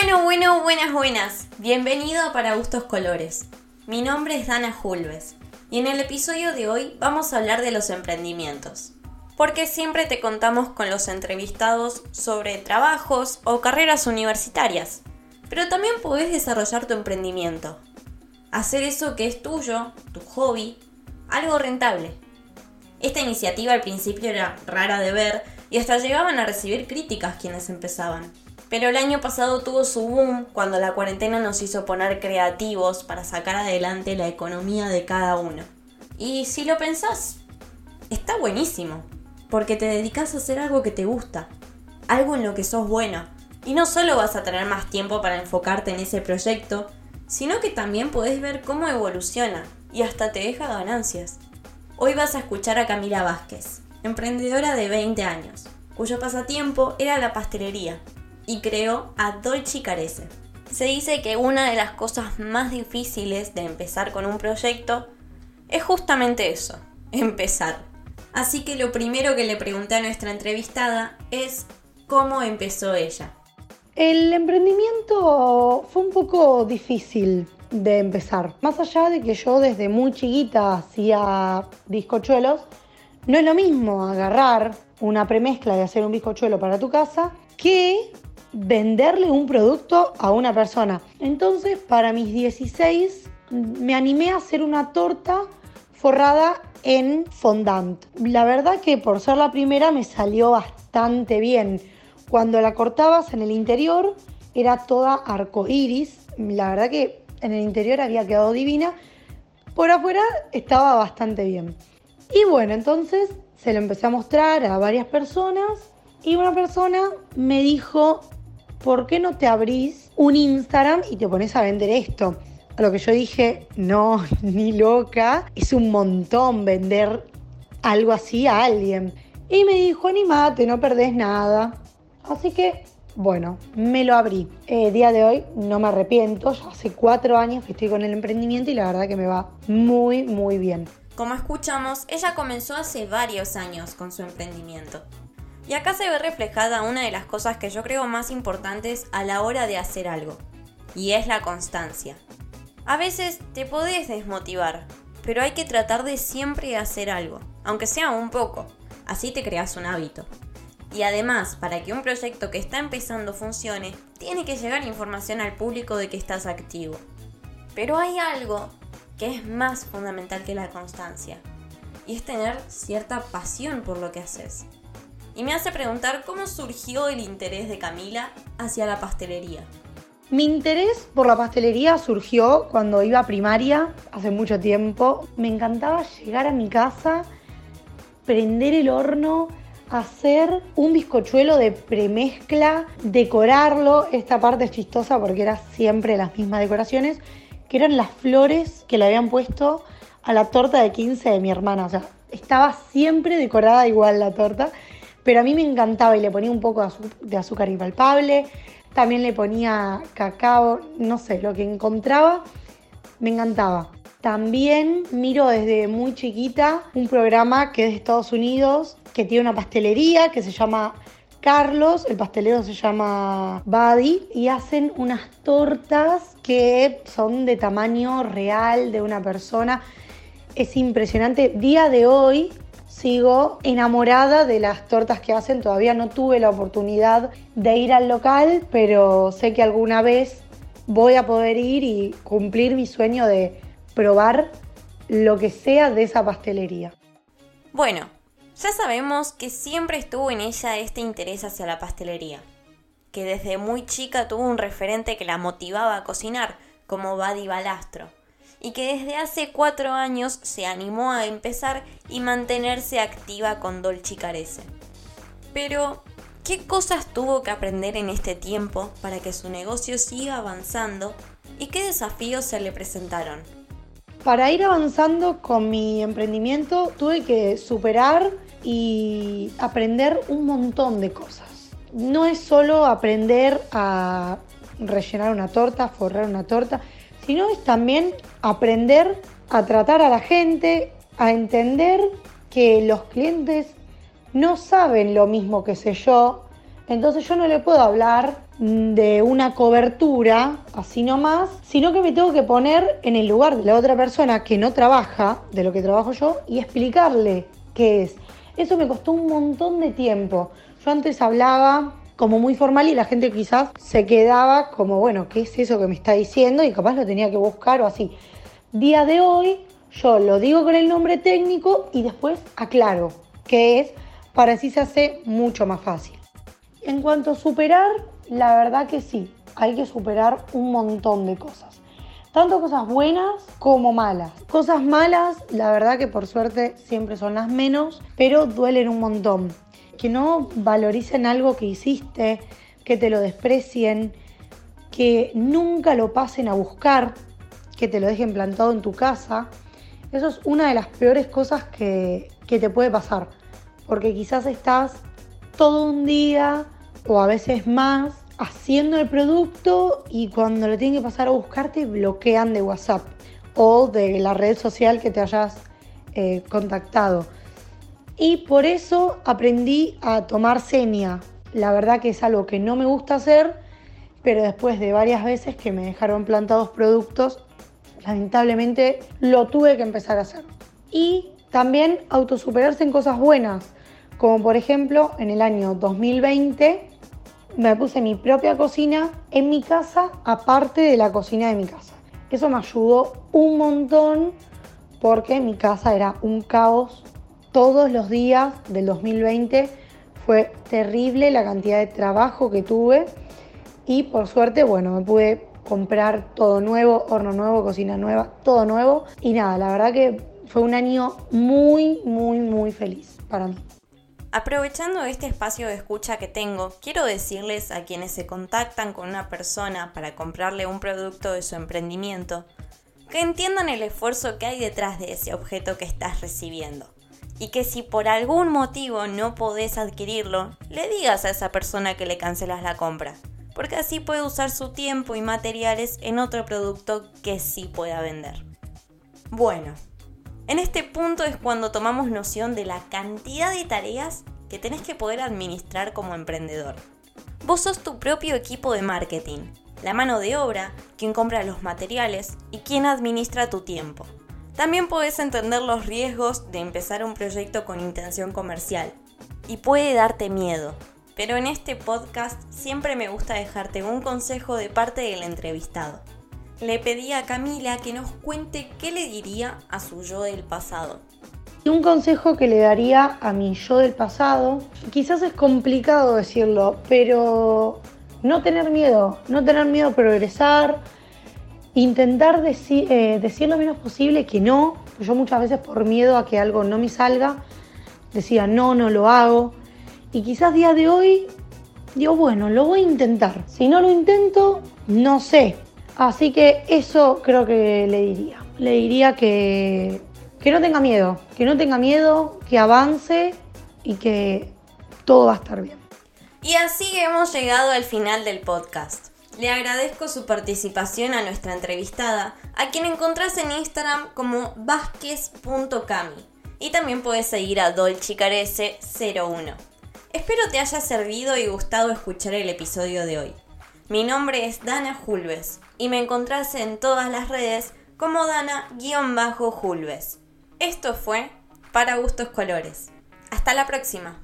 Bueno, bueno, buenas, buenas. Bienvenido a Para Gustos Colores. Mi nombre es Dana Julves y en el episodio de hoy vamos a hablar de los emprendimientos. Porque siempre te contamos con los entrevistados sobre trabajos o carreras universitarias, pero también podés desarrollar tu emprendimiento. Hacer eso que es tuyo, tu hobby, algo rentable. Esta iniciativa al principio era rara de ver y hasta llegaban a recibir críticas quienes empezaban. Pero el año pasado tuvo su boom cuando la cuarentena nos hizo poner creativos para sacar adelante la economía de cada uno. Y si lo pensás, está buenísimo, porque te dedicas a hacer algo que te gusta, algo en lo que sos bueno. Y no solo vas a tener más tiempo para enfocarte en ese proyecto, sino que también podés ver cómo evoluciona y hasta te deja ganancias. Hoy vas a escuchar a Camila Vázquez, emprendedora de 20 años, cuyo pasatiempo era la pastelería y creó a Dolce Carece. Se dice que una de las cosas más difíciles de empezar con un proyecto es justamente eso, empezar. Así que lo primero que le pregunté a nuestra entrevistada es cómo empezó ella. El emprendimiento fue un poco difícil de empezar. Más allá de que yo desde muy chiquita hacía bizcochuelos, no es lo mismo agarrar una premezcla de hacer un bizcochuelo para tu casa que venderle un producto a una persona. Entonces, para mis 16, me animé a hacer una torta forrada en fondant. La verdad que por ser la primera me salió bastante bien. Cuando la cortabas en el interior era toda arco iris. La verdad que en el interior había quedado divina. Por afuera estaba bastante bien. Y bueno, entonces se lo empecé a mostrar a varias personas y una persona me dijo, ¿por qué no te abrís un Instagram y te pones a vender esto? A lo que yo dije, no, ni loca, es un montón vender algo así a alguien. Y me dijo, animate, no perdés nada. Así que, bueno, me lo abrí. Eh, día de hoy no me arrepiento, ya hace cuatro años que estoy con el emprendimiento y la verdad que me va muy, muy bien. Como escuchamos, ella comenzó hace varios años con su emprendimiento. Y acá se ve reflejada una de las cosas que yo creo más importantes a la hora de hacer algo, y es la constancia. A veces te podés desmotivar, pero hay que tratar de siempre hacer algo, aunque sea un poco, así te creas un hábito. Y además, para que un proyecto que está empezando funcione, tiene que llegar información al público de que estás activo. Pero hay algo que es más fundamental que la constancia, y es tener cierta pasión por lo que haces y me hace preguntar cómo surgió el interés de Camila hacia la pastelería. Mi interés por la pastelería surgió cuando iba a primaria, hace mucho tiempo. Me encantaba llegar a mi casa, prender el horno, hacer un bizcochuelo de premezcla, decorarlo. Esta parte es chistosa porque era siempre las mismas decoraciones, que eran las flores que le habían puesto a la torta de 15 de mi hermana. O sea, estaba siempre decorada igual la torta pero a mí me encantaba y le ponía un poco de azúcar impalpable, también le ponía cacao, no sé, lo que encontraba, me encantaba. También miro desde muy chiquita un programa que es de Estados Unidos, que tiene una pastelería que se llama Carlos, el pastelero se llama Buddy, y hacen unas tortas que son de tamaño real de una persona. Es impresionante. Día de hoy sigo enamorada de las tortas que hacen. Todavía no tuve la oportunidad de ir al local, pero sé que alguna vez voy a poder ir y cumplir mi sueño de probar lo que sea de esa pastelería. Bueno, ya sabemos que siempre estuvo en ella este interés hacia la pastelería, que desde muy chica tuvo un referente que la motivaba a cocinar, como Buddy Balastro y que desde hace cuatro años se animó a empezar y mantenerse activa con Dolce Carece. Pero, ¿qué cosas tuvo que aprender en este tiempo para que su negocio siga avanzando y qué desafíos se le presentaron? Para ir avanzando con mi emprendimiento tuve que superar y aprender un montón de cosas. No es solo aprender a rellenar una torta, forrar una torta, sino es también aprender a tratar a la gente, a entender que los clientes no saben lo mismo que sé yo, entonces yo no le puedo hablar de una cobertura, así nomás, sino que me tengo que poner en el lugar de la otra persona que no trabaja de lo que trabajo yo y explicarle qué es. Eso me costó un montón de tiempo. Yo antes hablaba como muy formal y la gente quizás se quedaba como, bueno, ¿qué es eso que me está diciendo? Y capaz lo tenía que buscar o así. Día de hoy yo lo digo con el nombre técnico y después aclaro qué es, para así se hace mucho más fácil. En cuanto a superar, la verdad que sí, hay que superar un montón de cosas. Tanto cosas buenas como malas. Cosas malas, la verdad que por suerte siempre son las menos, pero duelen un montón. Que no valoricen algo que hiciste, que te lo desprecien, que nunca lo pasen a buscar, que te lo dejen plantado en tu casa. Eso es una de las peores cosas que, que te puede pasar. Porque quizás estás todo un día o a veces más haciendo el producto y cuando lo tienen que pasar a buscarte bloquean de WhatsApp o de la red social que te hayas eh, contactado. Y por eso aprendí a tomar seña. La verdad que es algo que no me gusta hacer, pero después de varias veces que me dejaron plantados productos, lamentablemente lo tuve que empezar a hacer. Y también autosuperarse en cosas buenas, como por ejemplo en el año 2020 me puse mi propia cocina en mi casa, aparte de la cocina de mi casa. Eso me ayudó un montón porque mi casa era un caos todos los días del 2020. Fue terrible la cantidad de trabajo que tuve y por suerte, bueno, me pude comprar todo nuevo, horno nuevo, cocina nueva, todo nuevo. Y nada, la verdad que fue un año muy, muy, muy feliz para mí. Aprovechando este espacio de escucha que tengo, quiero decirles a quienes se contactan con una persona para comprarle un producto de su emprendimiento, que entiendan el esfuerzo que hay detrás de ese objeto que estás recibiendo. Y que si por algún motivo no podés adquirirlo, le digas a esa persona que le cancelas la compra, porque así puede usar su tiempo y materiales en otro producto que sí pueda vender. Bueno, en este punto es cuando tomamos noción de la cantidad de tareas que tenés que poder administrar como emprendedor. Vos sos tu propio equipo de marketing, la mano de obra, quien compra los materiales y quien administra tu tiempo. También podés entender los riesgos de empezar un proyecto con intención comercial. Y puede darte miedo, pero en este podcast siempre me gusta dejarte un consejo de parte del entrevistado le pedí a Camila que nos cuente qué le diría a su yo del pasado. Un consejo que le daría a mi yo del pasado, quizás es complicado decirlo, pero no tener miedo, no tener miedo a progresar, intentar decir, eh, decir lo menos posible que no. Yo muchas veces por miedo a que algo no me salga, decía no, no lo hago. Y quizás día de hoy digo, bueno, lo voy a intentar. Si no lo intento, no sé, Así que eso creo que le diría. Le diría que, que no tenga miedo, que no tenga miedo, que avance y que todo va a estar bien. Y así hemos llegado al final del podcast. Le agradezco su participación a nuestra entrevistada, a quien encontrás en Instagram como vasquez.cami. Y también puedes seguir a dolchicarese01. Espero te haya servido y gustado escuchar el episodio de hoy. Mi nombre es Dana Julves y me encontrás en todas las redes como Dana-Julves. Esto fue Para Gustos Colores. Hasta la próxima.